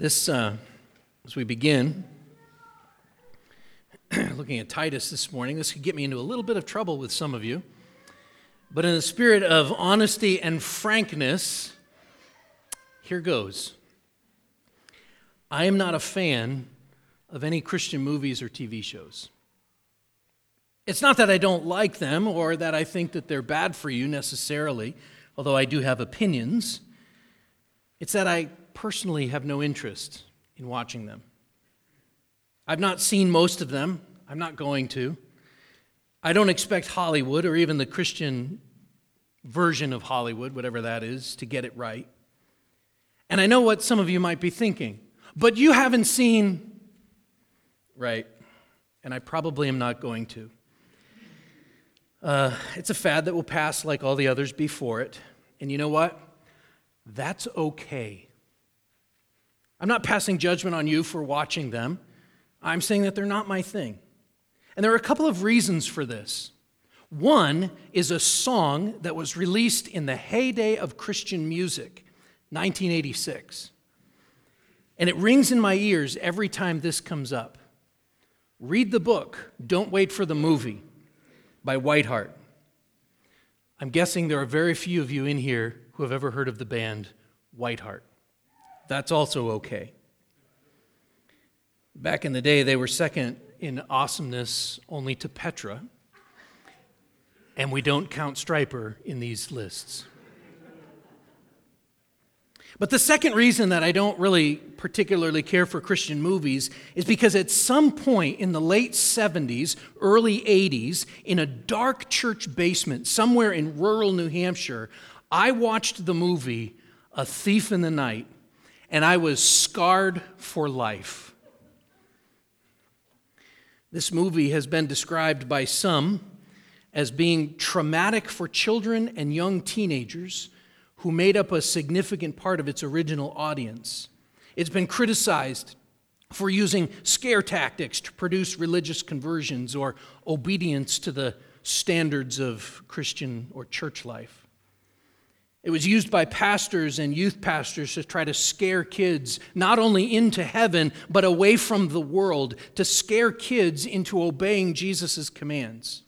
This, uh, as we begin, looking at Titus this morning, this could get me into a little bit of trouble with some of you. But in the spirit of honesty and frankness, here goes. I am not a fan of any Christian movies or TV shows. It's not that I don't like them or that I think that they're bad for you necessarily, although I do have opinions. It's that I personally have no interest in watching them. I've not seen most of them. I'm not going to. I don't expect Hollywood or even the Christian version of Hollywood, whatever that is, to get it right. And I know what some of you might be thinking, but you haven't seen, right? And I probably am not going to. Uh, it's a fad that will pass like all the others before it. And you know what? That's okay. I'm not passing judgment on you for watching them. I'm saying that they're not my thing. And there are a couple of reasons for this. One is a song that was released in the heyday of Christian music, 1986. And it rings in my ears every time this comes up. Read the book, Don't Wait for the Movie by Whiteheart. I'm guessing there are very few of you in here who have ever heard of the band Whiteheart. That's also okay. Back in the day, they were second in awesomeness only to Petra, and we don't count Stryper in these lists. But the second reason that I don't really particularly care for Christian movies is because at some point in the late 70s, early 80s, in a dark church basement somewhere in rural New Hampshire, I watched the movie A Thief in the Night, and I was scarred for life. This movie has been described by some as being traumatic for children and young teenagers who made up a significant part of its original audience. It's been criticized for using scare tactics to produce religious conversions or obedience to the standards of Christian or church life. It was used by pastors and youth pastors to try to scare kids not only into heaven, but away from the world, to scare kids into obeying Jesus' commands.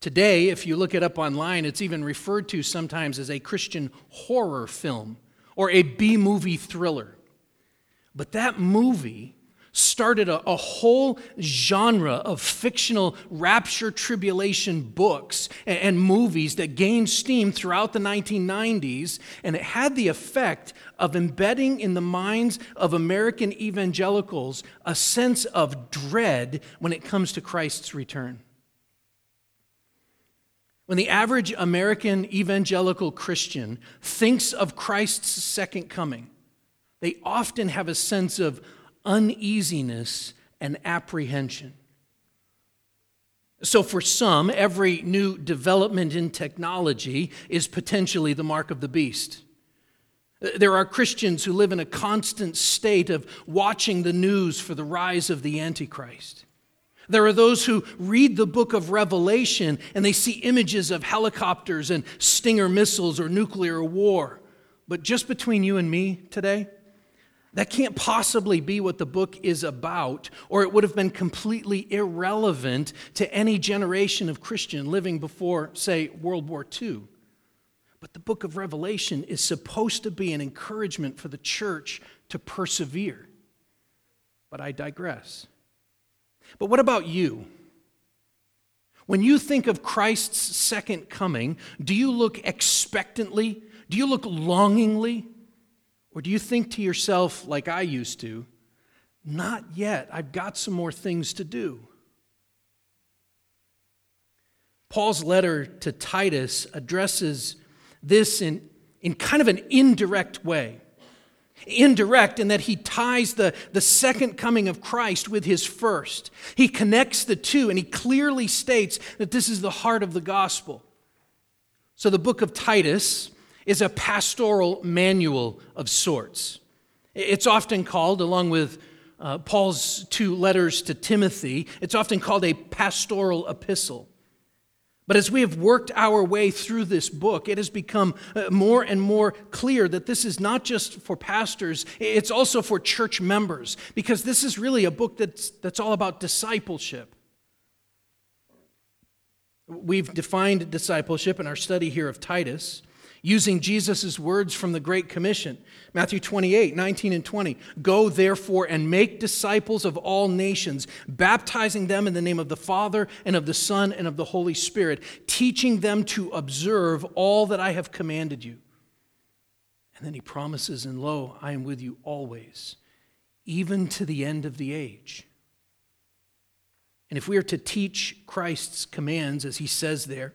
Today, if you look it up online, it's even referred to sometimes as a Christian horror film or a B movie thriller. But that movie started a, a, whole genre of fictional rapture tribulation books and, and movies that gained steam throughout the 1990s, and it had the effect of embedding in the minds of American evangelicals a sense of dread when it comes to Christ's return. When the average American evangelical Christian thinks of Christ's second coming, they often have a sense of uneasiness and apprehension. So, for some, every new development in technology is potentially the mark of the beast. There are Christians who live in a constant state of watching the news for the rise of the Antichrist. There are those who read the book of Revelation and they see images of helicopters and Stinger missiles or nuclear war. But just between you and me today, that can't possibly be what the book is about, or it would have been completely irrelevant to any generation of Christian living before, say, World War II. But the book of Revelation is supposed to be an encouragement for the church to persevere. But I digress. But what about you? When you think of Christ's second coming, do you look expectantly? Do you look longingly? Or do you think to yourself, like I used to, not yet, I've got some more things to do? Paul's letter to Titus addresses this in, in kind of an indirect way. Indirect in that he ties the, the second coming of Christ with his first. He connects the two and he clearly states that this is the heart of the gospel. So the book of Titus is a pastoral manual of sorts. It's often called, along with uh, Paul's two letters to Timothy, it's often called a pastoral epistle. But as we have worked our way through this book, it has become uh, more and more clear that this is not just for pastors, it's also for church members, because this is really a book that's, that's all about discipleship. We've defined discipleship in our study here of Titus using Jesus' words from the Great Commission. Matthew 28, 19 and 20. Go therefore and make disciples of all nations, baptizing them in the name of the Father and of the Son and of the Holy Spirit, teaching them to observe all that I have commanded you. And then he promises, and lo, I am with you always, even to the end of the age. And if we are to teach Christ's commands, as he says there,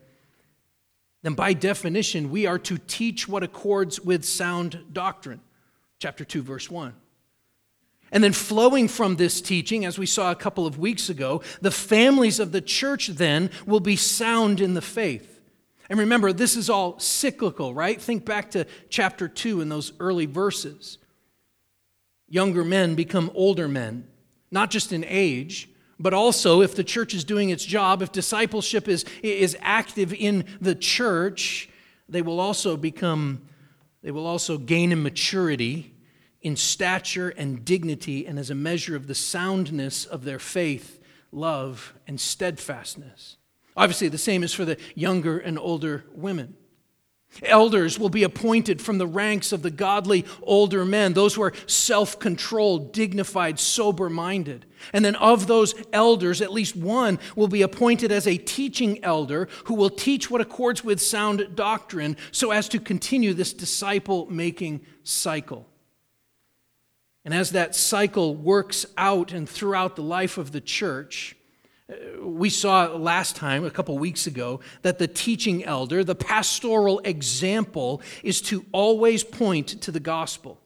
then by definition, we are to teach what accords with sound doctrine. Chapter 2, verse 1. And then, flowing from this teaching, as we saw a couple of weeks ago, the families of the church then will be sound in the faith. And remember, this is all cyclical, right? Think back to chapter 2 in those early verses. Younger men become older men, not just in age, but also, if the church is doing its job, if discipleship is, is active in the church, they will also become, they will also gain in maturity, in stature and dignity, and as a measure of the soundness of their faith, love, and steadfastness. Obviously, the same is for the younger and older women. Elders will be appointed from the ranks of the godly older men, those who are self controlled, dignified, sober minded. And then of those elders, at least one will be appointed as a teaching elder who will teach what accords with sound doctrine so as to continue this disciple making cycle. And as that cycle works out and throughout the life of the church, we saw last time, a couple weeks ago, that the teaching elder, the pastoral example, is to always point to the gospel.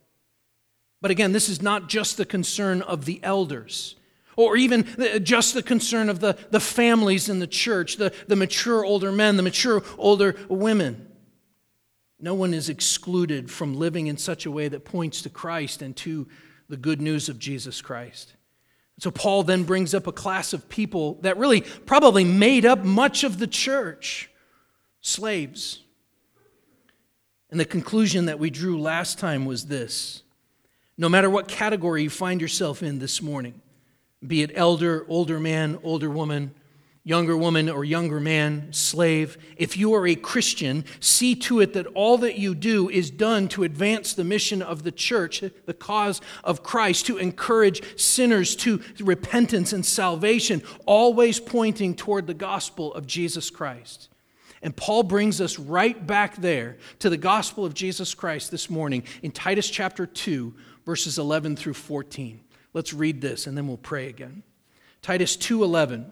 But again, this is not just the concern of the elders, or even just the concern of the, the families in the church, the, the mature older men, the mature older women. No one is excluded from living in such a way that points to Christ and to the good news of Jesus Christ. So Paul then brings up a class of people that really probably made up much of the church slaves. And the conclusion that we drew last time was this no matter what category you find yourself in this morning, be it elder, older man, older woman, younger woman or younger man, slave, if you are a Christian, see to it that all that you do is done to advance the mission of the church, the cause of Christ, to encourage sinners to repentance and salvation, always pointing toward the gospel of Jesus Christ. And Paul brings us right back there to the gospel of Jesus Christ this morning in Titus chapter 2, verses 11 through 14. Let's read this and then we'll pray again. Titus 2:11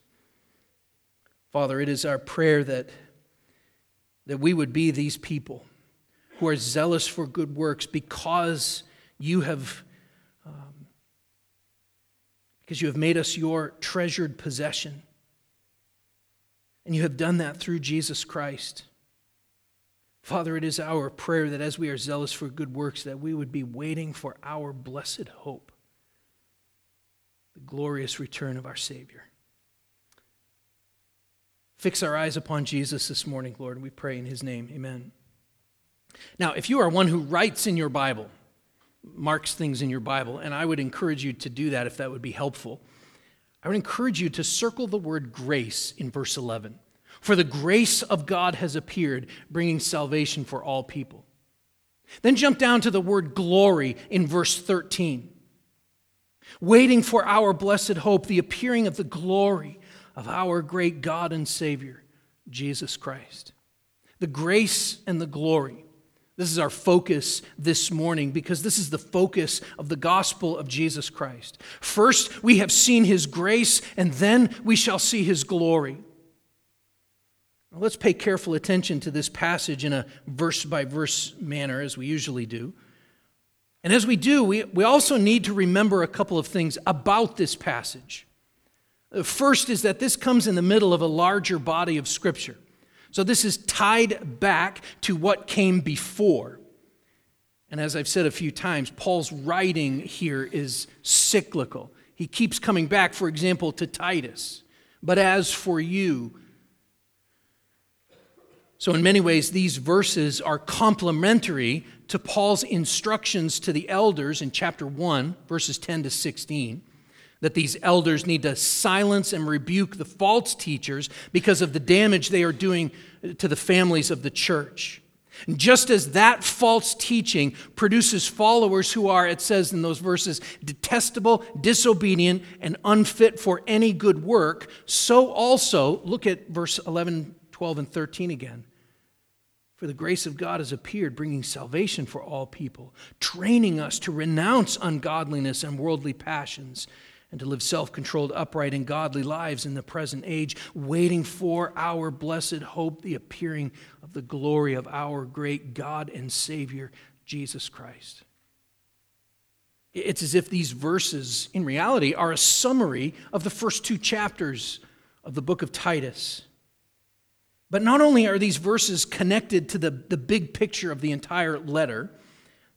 Father, it is our prayer that, that we would be these people who are zealous for good works because you have um, because you have made us your treasured possession. And you have done that through Jesus Christ. Father, it is our prayer that as we are zealous for good works, that we would be waiting for our blessed hope, the glorious return of our Savior. Fix our eyes upon Jesus this morning, Lord, and we pray in his name. Amen. Now, if you are one who writes in your Bible, marks things in your Bible, and I would encourage you to do that if that would be helpful, I would encourage you to circle the word grace in verse 11. For the grace of God has appeared, bringing salvation for all people. Then jump down to the word glory in verse 13. Waiting for our blessed hope, the appearing of the glory of our great God and Savior, Jesus Christ. The grace and the glory. This is our focus this morning because this is the focus of the gospel of Jesus Christ. First, we have seen his grace, and then we shall see his glory. Now, Let's pay careful attention to this passage in a verse by verse manner, as we usually do. And as we do, we, we also need to remember a couple of things about this passage. First is that this comes in the middle of a larger body of Scripture. So this is tied back to what came before. And as I've said a few times, Paul's writing here is cyclical. He keeps coming back, for example, to Titus. But as for you, so, in many ways, these verses are complementary to Paul's instructions to the elders in chapter 1, verses 10 to 16 that these elders need to silence and rebuke the false teachers because of the damage they are doing to the families of the church. And just as that false teaching produces followers who are, it says in those verses, detestable, disobedient, and unfit for any good work, so also, look at verse 11, 12, and 13 again. For the grace of God has appeared, bringing salvation for all people, training us to renounce ungodliness and worldly passions and to live self controlled, upright, and godly lives in the present age, waiting for our blessed hope, the appearing of the glory of our great God and Savior, Jesus Christ. It's as if these verses, in reality, are a summary of the first two chapters of the book of Titus. But not only are these verses connected to the, the big picture of the entire letter,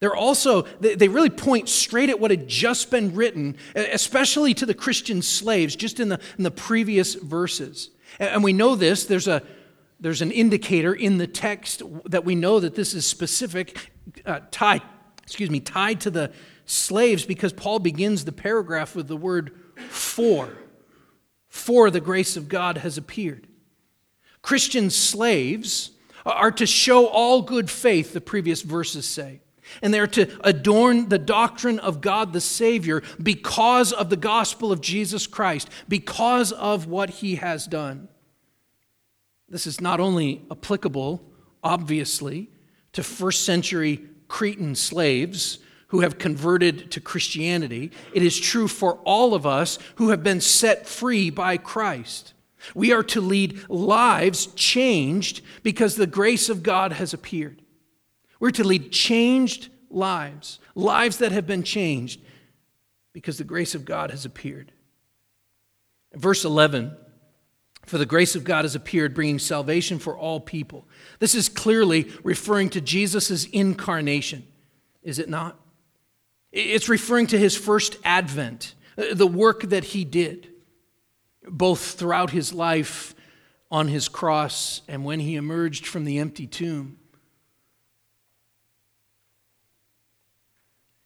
they're also, they really point straight at what had just been written, especially to the Christian slaves, just in the, in the previous verses. And we know this, there's, a, there's an indicator in the text that we know that this is specific, uh, tied, excuse me, tied to the slaves because Paul begins the paragraph with the word for. For the grace of God has appeared. Christian slaves are to show all good faith, the previous verses say. And they're to adorn the doctrine of God the Savior because of the gospel of Jesus Christ, because of what he has done. This is not only applicable, obviously, to first century Cretan slaves who have converted to Christianity, it is true for all of us who have been set free by Christ. We are to lead lives changed because the grace of God has appeared. We're to lead changed lives, lives that have been changed because the grace of God has appeared. Verse 11 For the grace of God has appeared, bringing salvation for all people. This is clearly referring to Jesus' incarnation, is it not? It's referring to his first advent, uh, the work that he did, both throughout his life on his cross and when he emerged from the empty tomb.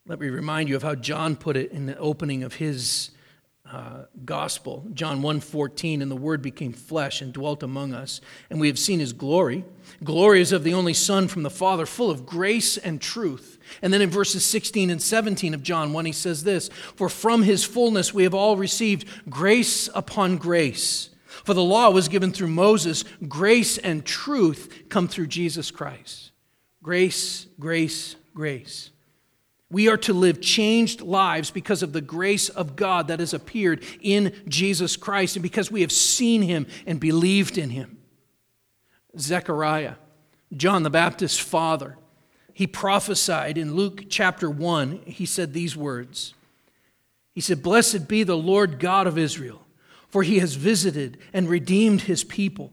Let me remind you of how John put it in the opening of his uh, gospel. John 1:14 and the word became flesh and dwelt among us and we have seen his glory. Glory is of the only son from the father full of grace and truth. And then in verses 16 and 17 of John 1 he says this, for from his fullness we have all received grace upon grace. For the law was given through Moses, grace and truth come through Jesus Christ. Grace, grace, grace. We are to live changed lives because of the grace of God that has appeared in Jesus Christ and because we have seen him and believed in him. Zechariah, John the Baptist's father, he prophesied in Luke chapter 1. He said these words He said, Blessed be the Lord God of Israel, for he has visited and redeemed his people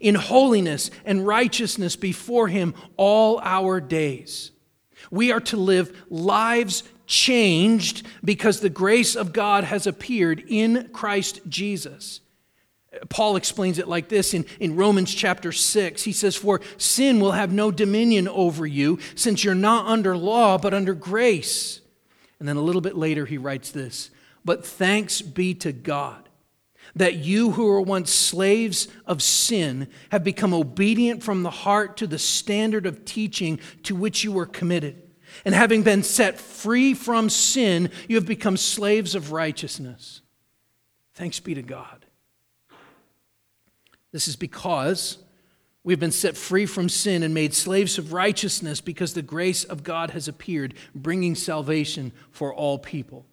in holiness and righteousness before Him all our days. We are to live lives changed because the grace of God has appeared in Christ Jesus. Paul explains it like this in, in Romans chapter 6. He says, For sin will have no dominion over you, since you're not under law, but under grace. And then a little bit later, he writes this But thanks be to God that you who were once slaves of sin have become obedient from the heart to the standard of teaching to which you were committed. And having been set free from sin, you have become slaves of righteousness. Thanks be to God. This is because we've been set free from sin and made slaves of righteousness because the grace of God has appeared, bringing salvation for all people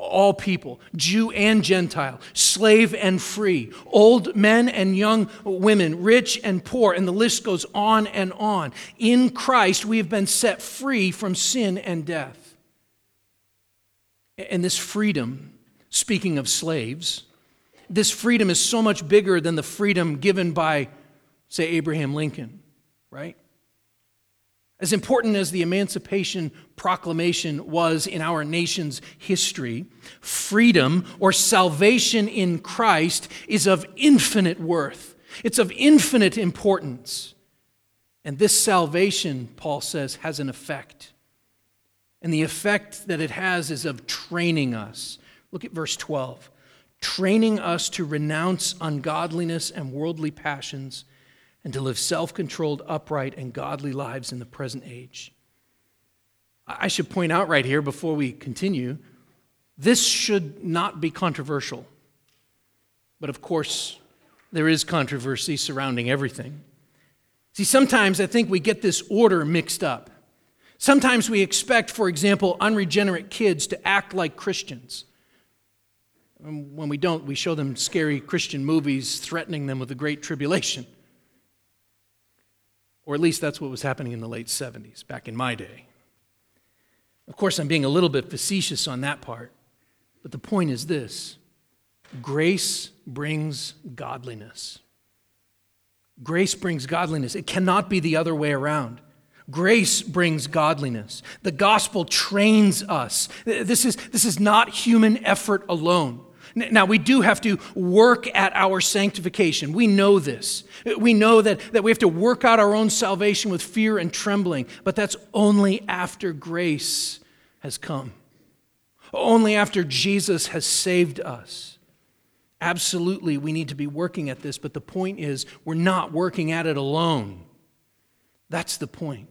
all people, Jew and Gentile, slave and free, old men and young women, rich and poor, and the list goes on and on. In Christ, we have been set free from sin and death. And this freedom, speaking of slaves, this freedom is so much bigger than the freedom given by, say, Abraham Lincoln, right? As important as the Emancipation Proclamation was in our nation's history, freedom or salvation in Christ is of infinite worth. It's of infinite importance. And this salvation, Paul says, has an effect. And the effect that it has is of training us. Look at verse 12 training us to renounce ungodliness and worldly passions and to live self controlled, upright, and godly lives in the present age. I should point out right here before we continue this should not be controversial. But of course, there is controversy surrounding everything. See, sometimes I think we get this order mixed up. Sometimes we expect, for example, unregenerate kids to act like Christians. Um, when we don't, we show them scary Christian movies threatening them with the Great Tribulation. Or at least that's what was happening in the late 70s, back in my day. Of course, I'm being a little bit facetious on that part, but the point is this grace brings godliness. Grace brings godliness. It cannot be the other way around. Grace brings godliness. The gospel trains us. This is, this is not human effort alone. Now, we do have to work at our sanctification. We know this. We know that, that we have to work out our own salvation with fear and trembling, but that's only after grace has come, only after Jesus has saved us. Absolutely, we need to be working at this, but the point is, we're not working at it alone. That's the point.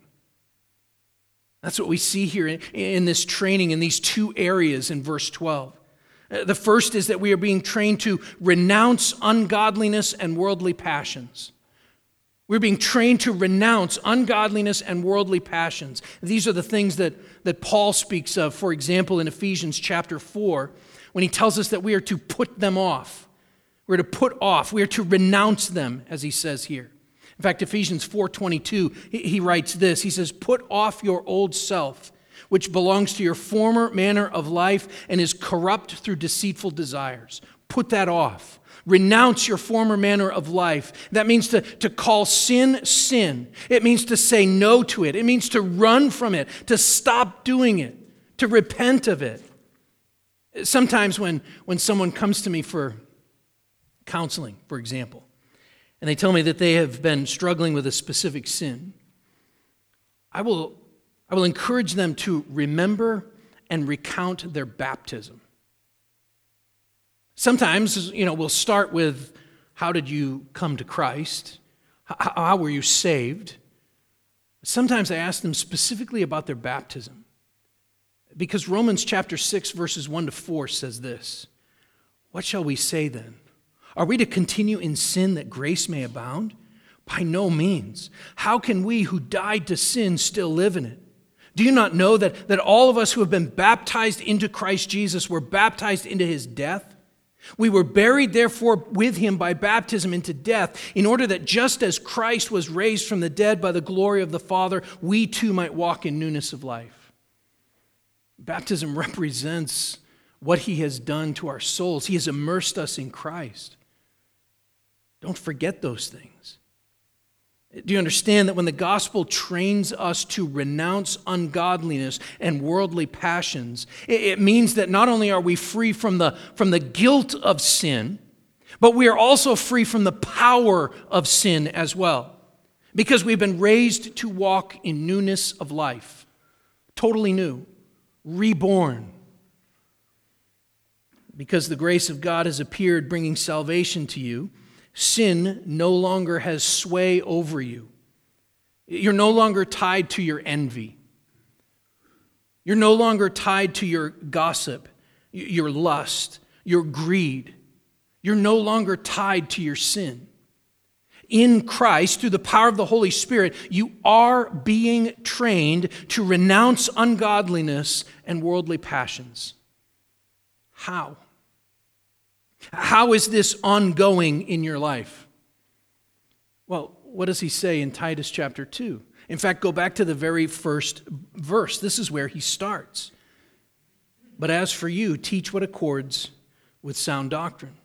That's what we see here in, in this training in these two areas in verse 12. Uh, the first is that we are being trained to renounce ungodliness and worldly passions. We're being trained to renounce ungodliness and worldly passions. These are the things that, that Paul speaks of, for example, in Ephesians chapter 4, when he tells us that we are to put them off. We're to put off, we are to renounce them, as he says here. In fact, Ephesians 4:22, he writes this. He says, "Put off your old self, which belongs to your former manner of life and is corrupt through deceitful desires. Put that off. Renounce your former manner of life. That means to, to call sin sin. It means to say no to it. It means to run from it, to stop doing it, to repent of it. Sometimes when, when someone comes to me for counseling, for example, and they tell me that they have been struggling with a specific sin, I will I will encourage them to remember and recount their baptism. Sometimes, you know, we'll start with how did you come to Christ? How, how were you saved? Sometimes I ask them specifically about their baptism. Because Romans chapter 6, verses 1 to 4 says this What shall we say then? Are we to continue in sin that grace may abound? By no means. How can we who died to sin still live in it? Do you not know that, that all of us who have been baptized into Christ Jesus were baptized into his death? We were buried, therefore, with him by baptism into death, in order that just as Christ was raised from the dead by the glory of the Father, we too might walk in newness of life. Baptism represents what he has done to our souls. He has immersed us in Christ. Don't forget those things. Do you understand that when the gospel trains us to renounce ungodliness and worldly passions, it means that not only are we free from the, from the guilt of sin, but we are also free from the power of sin as well. Because we've been raised to walk in newness of life, totally new, reborn. Because the grace of God has appeared, bringing salvation to you, sin no longer has sway over you. You're no longer tied to your envy. You're no longer tied to your gossip, your lust, your greed. You're no longer tied to your sin. In Christ, through the power of the Holy Spirit, you are being trained to renounce ungodliness and worldly passions. How? How is this ongoing in your life? Well, what does he say in Titus chapter 2? In fact, go back to the very first verse. This is where he starts. But as for you, teach what accords with sound doctrine.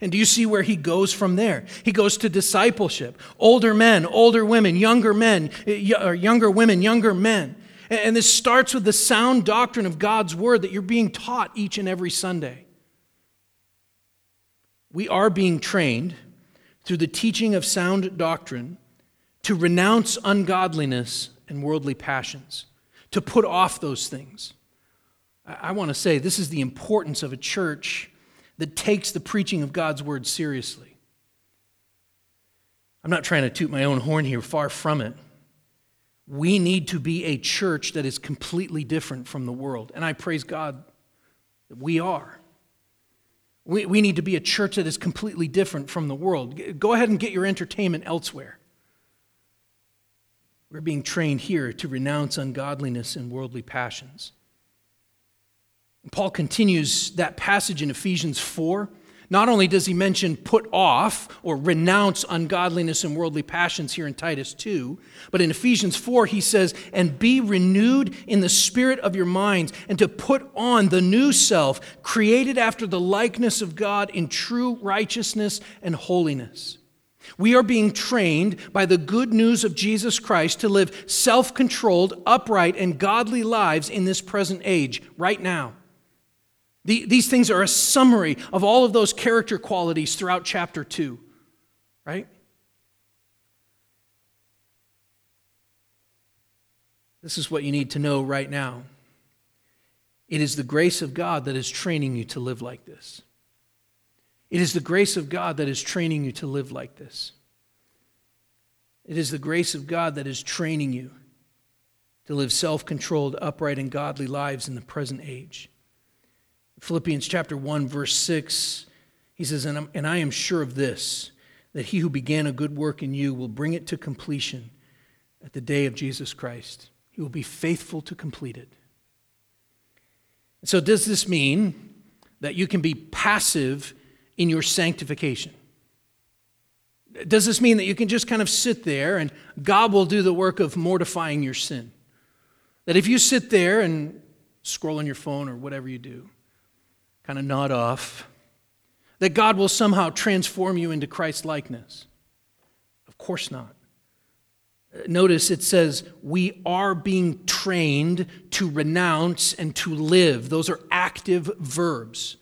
And do you see where he goes from there? He goes to discipleship. Older men, older women, younger men, or younger women, younger men. And this starts with the sound doctrine of God's word that you're being taught each and every Sunday we are being trained through the teaching of sound doctrine to renounce ungodliness and worldly passions, to put off those things. I want to say this is the importance of a church that takes the preaching of God's word seriously. I'm not trying to toot my own horn here, far from it. We need to be a church that is completely different from the world, and I praise God that we are. We, we need to be a church that is completely different from the world. Go ahead and get your entertainment elsewhere. We're being trained here to renounce ungodliness and worldly passions. Paul continues that passage in Ephesians 4 not only does he mention put off or renounce ungodliness and worldly passions here in Titus 2, but in Ephesians 4 he says, and be renewed in the spirit of your minds, and to put on the new self, created after the likeness of God in true righteousness and holiness. We are being trained by the good news of Jesus Christ to live self controlled, upright, and godly lives in this present age, right now. The, these things are a summary of all of those character qualities throughout chapter 2, right? This is what you need to know right now. It is the grace of God that is training you to live like this. It is the grace of God that is training you to live like this. It is the grace of God that is training you to live self controlled, upright, and godly lives in the present age. Philippians chapter 1, verse 6, he says, and, and I am sure of this, that he who began a good work in you will bring it to completion at the day of Jesus Christ. He will be faithful to complete it. So, does this mean that you can be passive in your sanctification? Does this mean that you can just kind of sit there and God will do the work of mortifying your sin? That if you sit there and scroll on your phone or whatever you do, kind of nod off, that God will somehow transform you into Christ likeness. Of course not. Notice it says, we are being trained to renounce and to live. Those are active verbs.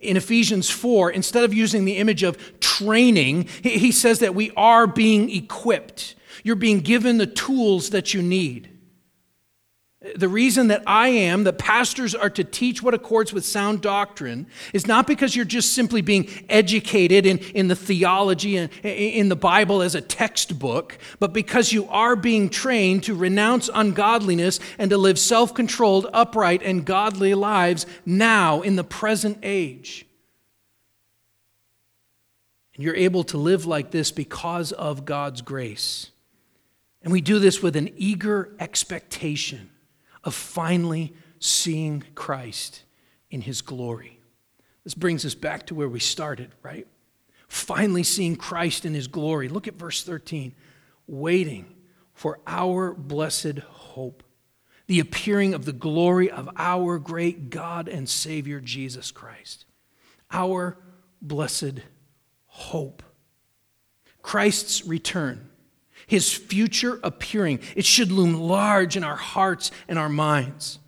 In Ephesians 4, instead of using the image of training, he says that we are being equipped. You're being given the tools that you need. The reason that I am, that pastors are to teach what accords with sound doctrine, is not because you're just simply being educated in, in the theology and in the Bible as a textbook, but because you are being trained to renounce ungodliness and to live self controlled, upright, and godly lives now in the present age. And you're able to live like this because of God's grace. And we do this with an eager expectation of finally seeing Christ in his glory. This brings us back to where we started, right? Finally seeing Christ in his glory. Look at verse 13. Waiting for our blessed hope, the appearing of the glory of our great God and Savior Jesus Christ. Our blessed hope. Christ's return his future appearing. It should loom large in our hearts and our minds.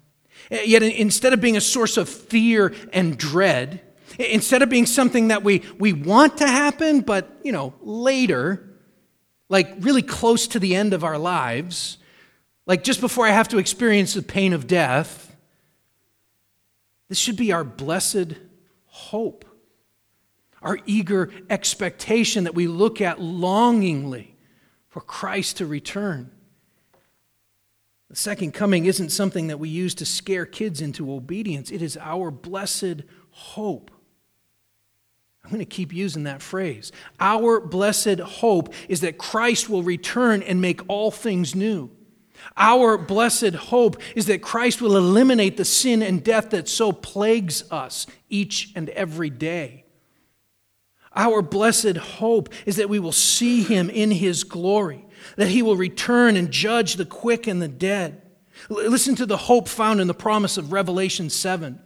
Eh, yet instead of being a source of fear and dread, eh, instead of being something that we, we want to happen, but you know, later, like really close to the end of our lives, like just before I have to experience the pain of death, this should be our blessed hope, our eager expectation that we look at longingly for Christ to return. The second coming isn't something that we use to scare kids into obedience, it is our blessed hope. I'm going to keep using that phrase. Our blessed hope is that Christ will return and make all things new. Our blessed hope is that Christ will eliminate the sin and death that so plagues us each and every day. Our blessed hope is that we will see him in his glory, that he will return and judge the quick and the dead. Listen to the hope found in the promise of Revelation 7.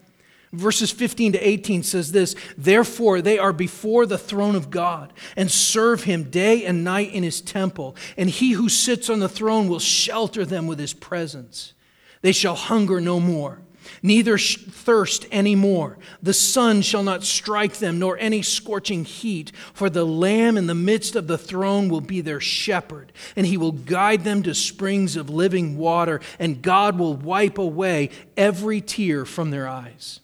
Verses 15 to 18 says this Therefore, they are before the throne of God and serve him day and night in his temple, and he who sits on the throne will shelter them with his presence. They shall hunger no more, neither thirst any more. The sun shall not strike them, nor any scorching heat, for the Lamb in the midst of the throne will be their shepherd, and he will guide them to springs of living water, and God will wipe away every tear from their eyes.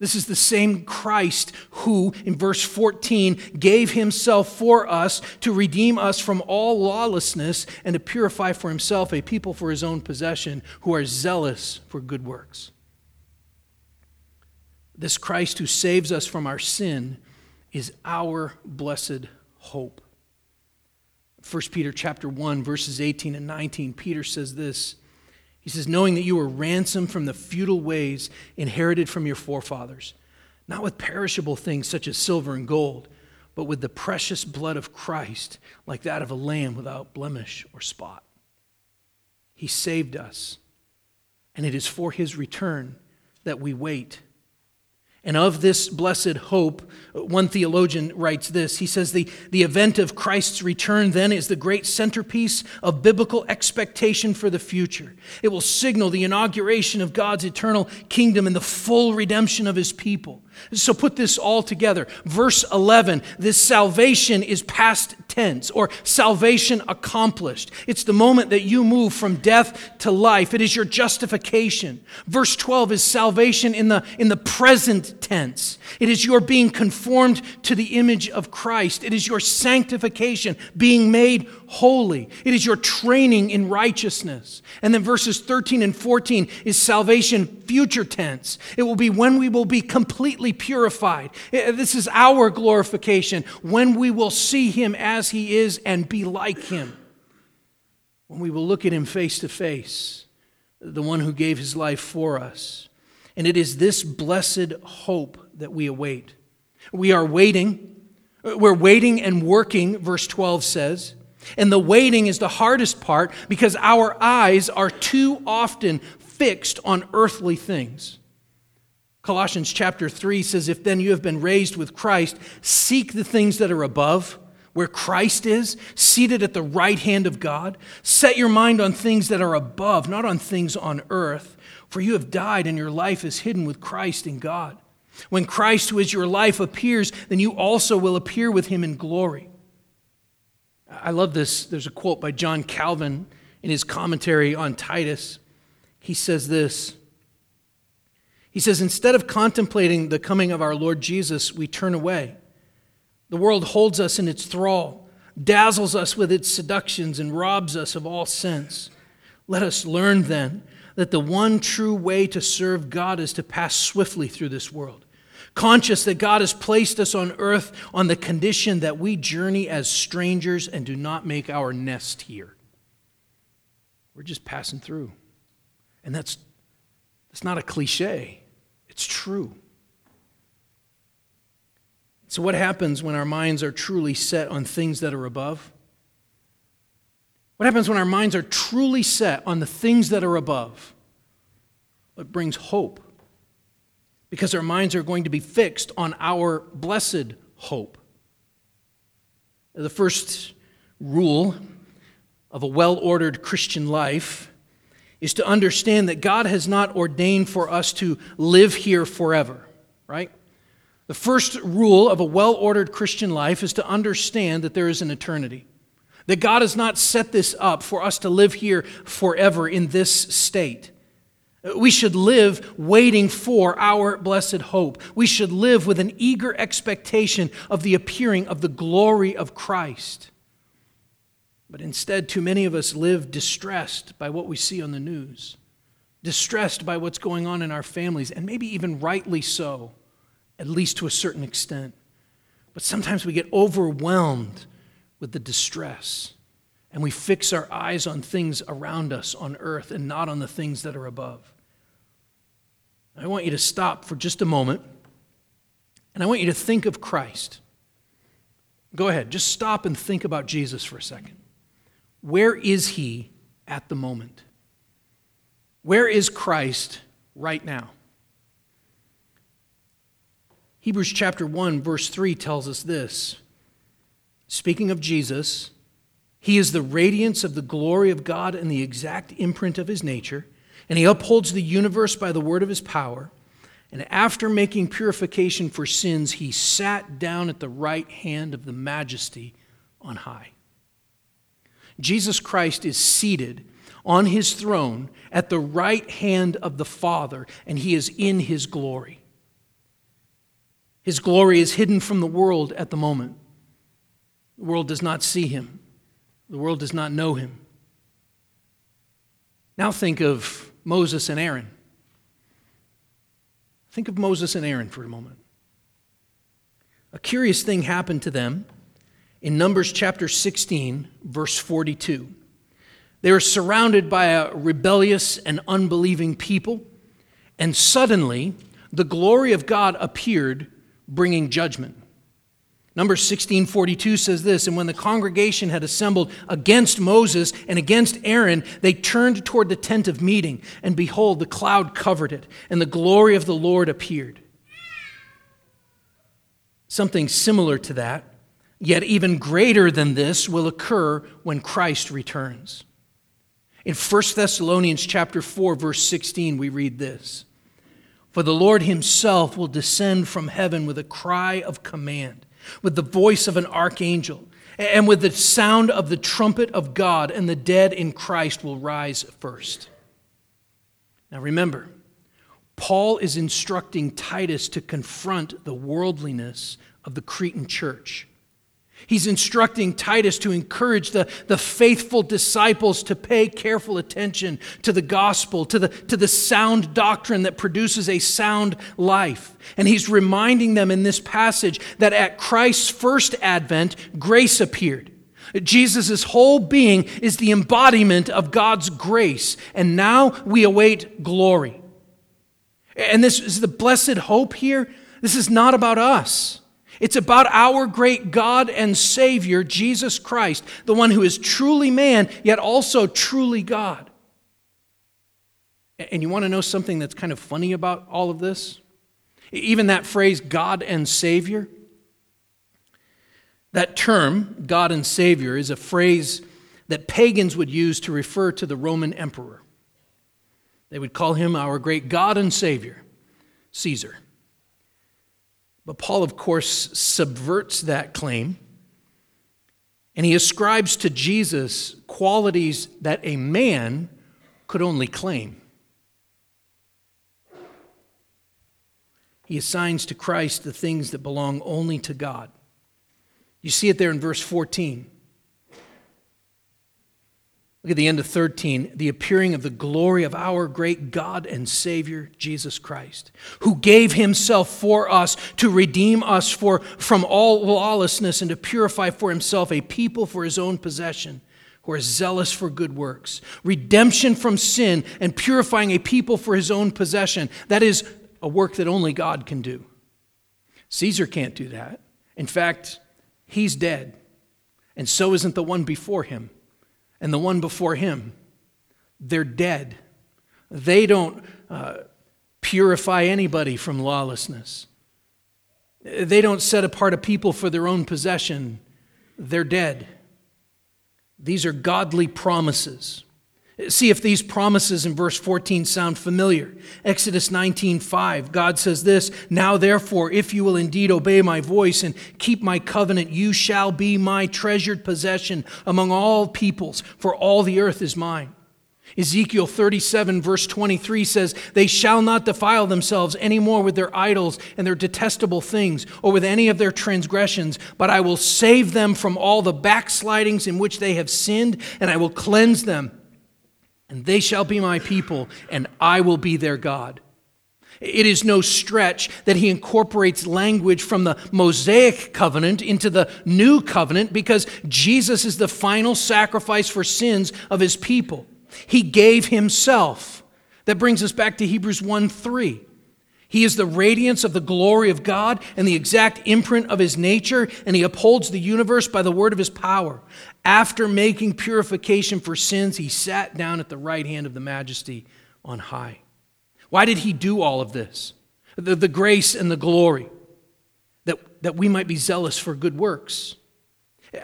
This is the same Christ who, in verse 14, gave himself for us to redeem us from all lawlessness and to purify for himself a people for his own possession who are zealous for good works. This Christ who saves us from our sin is our blessed hope. 1 Peter chapter 1 verses 18 and 19 Peter says this he says, knowing that you were ransomed from the futile ways inherited from your forefathers, not with perishable things such as silver and gold, but with the precious blood of Christ, like that of a lamb without blemish or spot. He saved us, and it is for his return that we wait. And of this blessed hope, one theologian writes this. He says, the, the event of Christ's return then is the great centerpiece of biblical expectation for the future. It will signal the inauguration of God's eternal kingdom and the full redemption of his people. So put this all together. Verse 11 this salvation is past tense or salvation accomplished. It's the moment that you move from death to life. It is your justification. Verse 12 is salvation in the, in the present tense. It is your being conformed to the image of Christ. It is your sanctification, being made holy. It is your training in righteousness. And then verses 13 and 14 is salvation future tense. It will be when we will be completely purified. Eh, eh, this is our glorification, when we will see him as he is and be like him. When we will look at him face to face, the one who gave his life for us. And it is this blessed hope that we await. We are waiting. Eh, we're waiting and working, verse 12 says. And the waiting is the hardest part because our eyes are too often fixed on earthly things. Colossians chapter 3 says, If then you have been raised with Christ, seek the things that are above, where Christ is, seated at the right hand of God. Set your mind on things that are above, not on things on earth, for you have died and your life is hidden with Christ in God. When Christ, who is your life, appears, then you also will appear with him in glory. I love this. There's a quote by John Calvin in his commentary on Titus. He says this He says, Instead of contemplating the coming of our Lord Jesus, we turn away. The world holds us in its thrall, dazzles us with its seductions, and robs us of all sense. Let us learn then that the one true way to serve God is to pass swiftly through this world conscious that God has placed us on earth on the condition that we journey as strangers and do not make our nest here. We're just passing through. And that's, that's not a cliche, it's true. So, what happens when our minds are truly set on things that are above? What happens when our minds are truly set on the things that are above? It brings hope because our minds are going to be fixed on our blessed hope. The first rule of a well ordered Christian life is to understand that God has not ordained for us to live here forever, right? The first rule of a well ordered Christian life is to understand that there is an eternity. That God has not set this up for us to live here forever in this state. We should live waiting for our blessed hope. We should live with an eager expectation of the appearing of the glory of Christ. But instead, too many of us live distressed by what we see on the news, distressed by what's going on in our families, and maybe even rightly so, at least to a certain extent. But sometimes we get overwhelmed with the distress, and we fix our eyes on things around us on earth and not on the things that are above. I want you to stop for just a moment, and I want you to think of Christ. Go ahead, just stop and think about Jesus for a second. Where is he at the moment? Where is Christ right now? Hebrews chapter 1, verse 3 tells us this. Speaking of Jesus, he is the radiance of the glory of God and the exact imprint of his nature, and he upholds the universe by the word of his power. And after making purification for sins, he sat down at the right hand of the majesty on high. Jesus Christ is seated on his throne at the right hand of the Father, and he is in his glory. His glory is hidden from the world at the moment. The world does not see him, the world does not know him. Now think of Moses and Aaron. Think of Moses and Aaron for a moment. A curious thing happened to them in Numbers chapter 16, verse 42. They were surrounded by a rebellious and unbelieving people, and suddenly the glory of God appeared, bringing judgment. Numbers 16:42 says this, and when the congregation had assembled against Moses and against Aaron, they turned toward the tent of meeting, and behold, the cloud covered it, and the glory of the Lord appeared. Something similar to that Yet even greater than this will occur when Christ returns. In 1 Thessalonians chapter 4 verse 16 we read this. For the Lord himself will descend from heaven with a cry of command, with the voice of an archangel, and with the sound of the trumpet of God, and the dead in Christ will rise first. Now remember, Paul is instructing Titus to confront the worldliness of the Cretan church. He's instructing Titus to encourage the, the faithful disciples to pay careful attention to the gospel, to the, to the sound doctrine that produces a sound life. And he's reminding them in this passage that at Christ's first advent, grace appeared. Jesus' whole being is the embodiment of God's grace, and now we await glory. And this is the blessed hope here. This is not about us. It's about our great God and Savior, Jesus Christ, the one who is truly man, yet also truly God. And you want to know something that's kind of funny about all of this? Even that phrase, God and Savior, that term, God and Savior, is a phrase that pagans would use to refer to the Roman emperor. They would call him our great God and Savior, Caesar. But Paul, of course, subverts that claim and he ascribes to Jesus qualities that a man could only claim. He assigns to Christ the things that belong only to God. You see it there in verse 14. Look at the end of 13, the appearing of the glory of our great God and Savior, Jesus Christ, who gave himself for us to redeem us for, from all lawlessness and to purify for himself a people for his own possession who are zealous for good works. Redemption from sin and purifying a people for his own possession. That is a work that only God can do. Caesar can't do that. In fact, he's dead, and so isn't the one before him and the one before him. They're dead. They don't uh, purify anybody from lawlessness. They don't set apart a people for their own possession. They're dead. These are godly promises. See if these promises in verse 14 sound familiar. Exodus 19:5. God says this, "Now therefore, if you will indeed obey my voice and keep my covenant, you shall be my treasured possession among all peoples, for all the earth is mine." Ezekiel 37, verse 23 says, They shall not defile themselves any more with their idols and their detestable things, or with any of their transgressions, but I will save them from all the backslidings in which they have sinned, and I will cleanse them. And they shall be my people, and I will be their God. It is no stretch that he incorporates language from the Mosaic covenant into the new covenant because Jesus is the final sacrifice for sins of his people. He gave himself. That brings us back to Hebrews 1 3. He is the radiance of the glory of God and the exact imprint of his nature, and he upholds the universe by the word of his power. After making purification for sins, he sat down at the right hand of the majesty on high. Why did he do all of this? The, the grace and the glory, that, that we might be zealous for good works.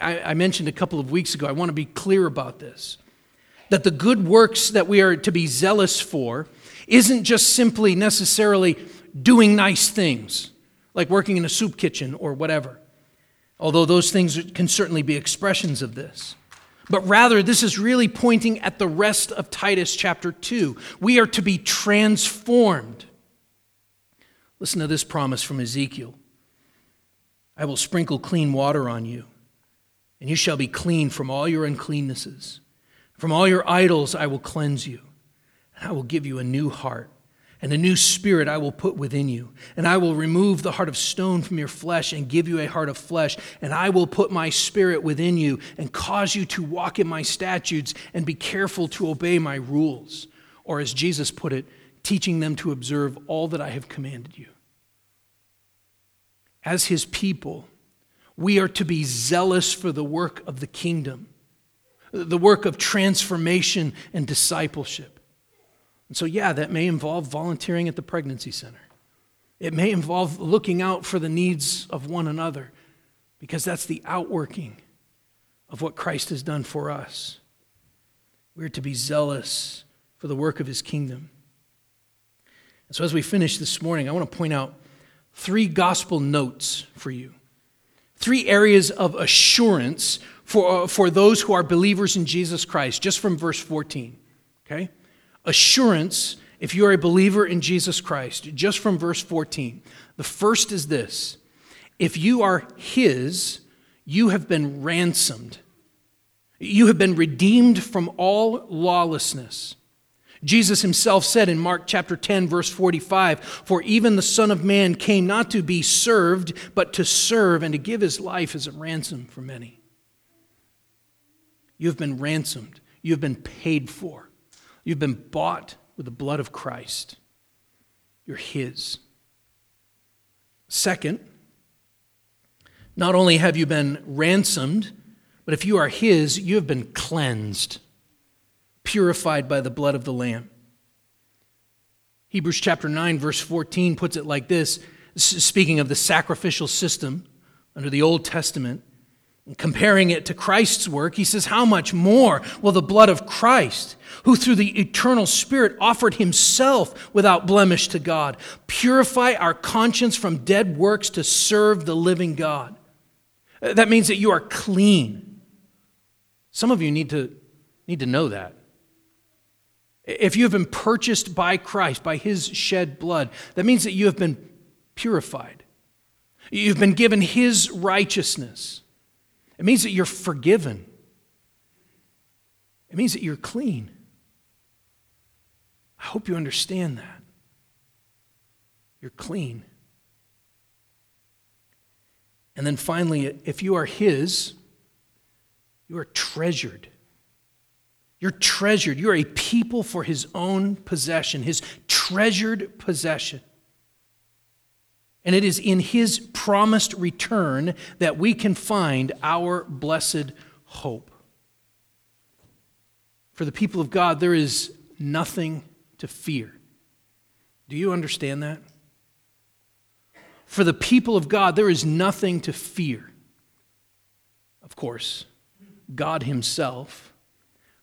I, I mentioned a couple of weeks ago, I want to be clear about this that the good works that we are to be zealous for isn't just simply necessarily doing nice things, like working in a soup kitchen or whatever, although those things can certainly be expressions of this. But rather, this is really pointing at the rest of Titus chapter 2. We are to be transformed. Listen to this promise from Ezekiel I will sprinkle clean water on you, and you shall be clean from all your uncleannesses. From all your idols I will cleanse you, and I will give you a new heart, and a new spirit I will put within you. And I will remove the heart of stone from your flesh and give you a heart of flesh. And I will put my spirit within you and cause you to walk in my statutes and be careful to obey my rules. Or as Jesus put it, teaching them to observe all that I have commanded you. As his people, we are to be zealous for the work of the kingdom the work of transformation and discipleship. And so, yeah, that may involve volunteering at the pregnancy center. It may involve looking out for the needs of one another because that's the outworking of what Christ has done for us. We're to be zealous for the work of his kingdom. And so, as we finish this morning, I want to point out three gospel notes for you, three areas of assurance for, uh, for those who are believers in Jesus Christ, just from verse 14. Okay? Assurance, if you are a believer in Jesus Christ, just from verse 14. The first is this if you are His, you have been ransomed. You have been redeemed from all lawlessness. Jesus himself said in Mark chapter 10, verse 45 For even the Son of Man came not to be served, but to serve and to give his life as a ransom for many. You have been ransomed. You have been paid for. You've been bought with the blood of Christ. You're His. Second, not only have you been ransomed, but if you are His, you have been cleansed, purified by the blood of the Lamb. Hebrews chapter 9, verse 14 puts it like this speaking of the sacrificial system under the Old Testament comparing it to Christ's work, he says, How much more will the blood of Christ, who through the eternal Spirit offered himself without blemish to God, purify our conscience from dead works to serve the living God? Uh, that means that you are clean. Some of you need to, need to know that. If you have been purchased by Christ, by his shed blood, that means that you have been purified. You've been given his righteousness. It means that you're forgiven. It means that you're clean. I hope you understand that. You're clean. And then finally, if you are His, you are treasured. You're treasured. You're a people for His own possession, His treasured possession. And it is in his promised return that we can find our blessed hope. For the people of God, there is nothing to fear. Do you understand that? For the people of God, there is nothing to fear. Of course, God Himself,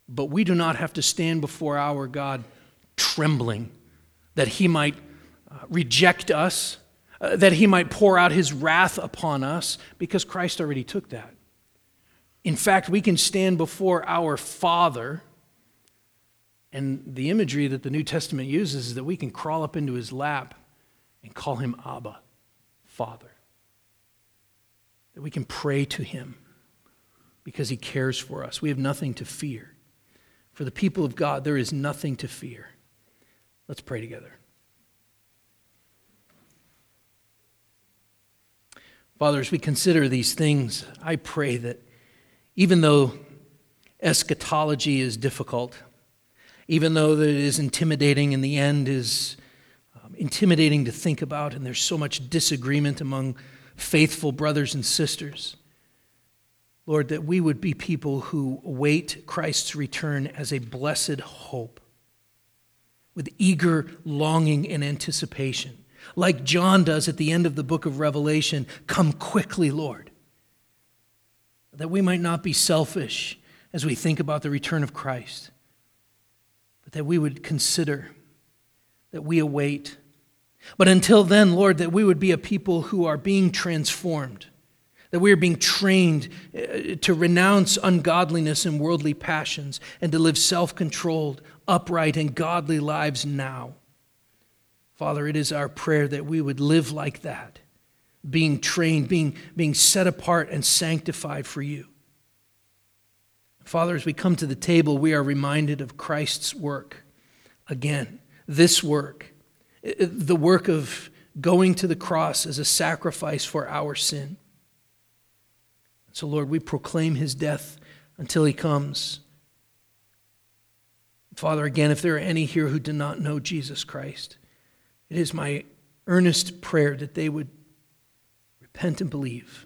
but we do not have to stand before our God trembling that He might uh, reject us uh, that he might pour out his wrath upon us because Christ already took that. In fact, we can stand before our Father And the imagery that the New Testament uses is that we can crawl up into his lap and call him Abba, Father. That we can pray to him because he cares for us. We have nothing to fear. For the people of God, there is nothing to fear. Let's pray together. Father, as we consider these things, I pray that even though eschatology is difficult, even though that it is intimidating in the end is um, intimidating to think about and there's so much disagreement among faithful brothers and sisters lord that we would be people who await christ's return as a blessed hope with eager longing and anticipation like john does at the end of the book of revelation come quickly lord that we might not be selfish as we think about the return of christ but that we would consider, that we await. But until then, Lord, that we would be a people who are being transformed, that we are being trained uh, to renounce ungodliness and worldly passions and to live self controlled, upright, and godly lives now. Father, it is our prayer that we would live like that, being trained, being, being set apart and sanctified for you. Father, as we come to the table, we are reminded of Christ's work. Again, this work, the work of going to the cross as a sacrifice for our sin. So, Lord, we proclaim his death until he comes. Father, again, if there are any here who do not know Jesus Christ, it is my earnest prayer that they would repent and believe,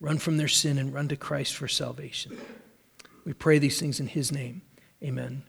run from their sin, and run to Christ for salvation. We pray these things in His name. Amen.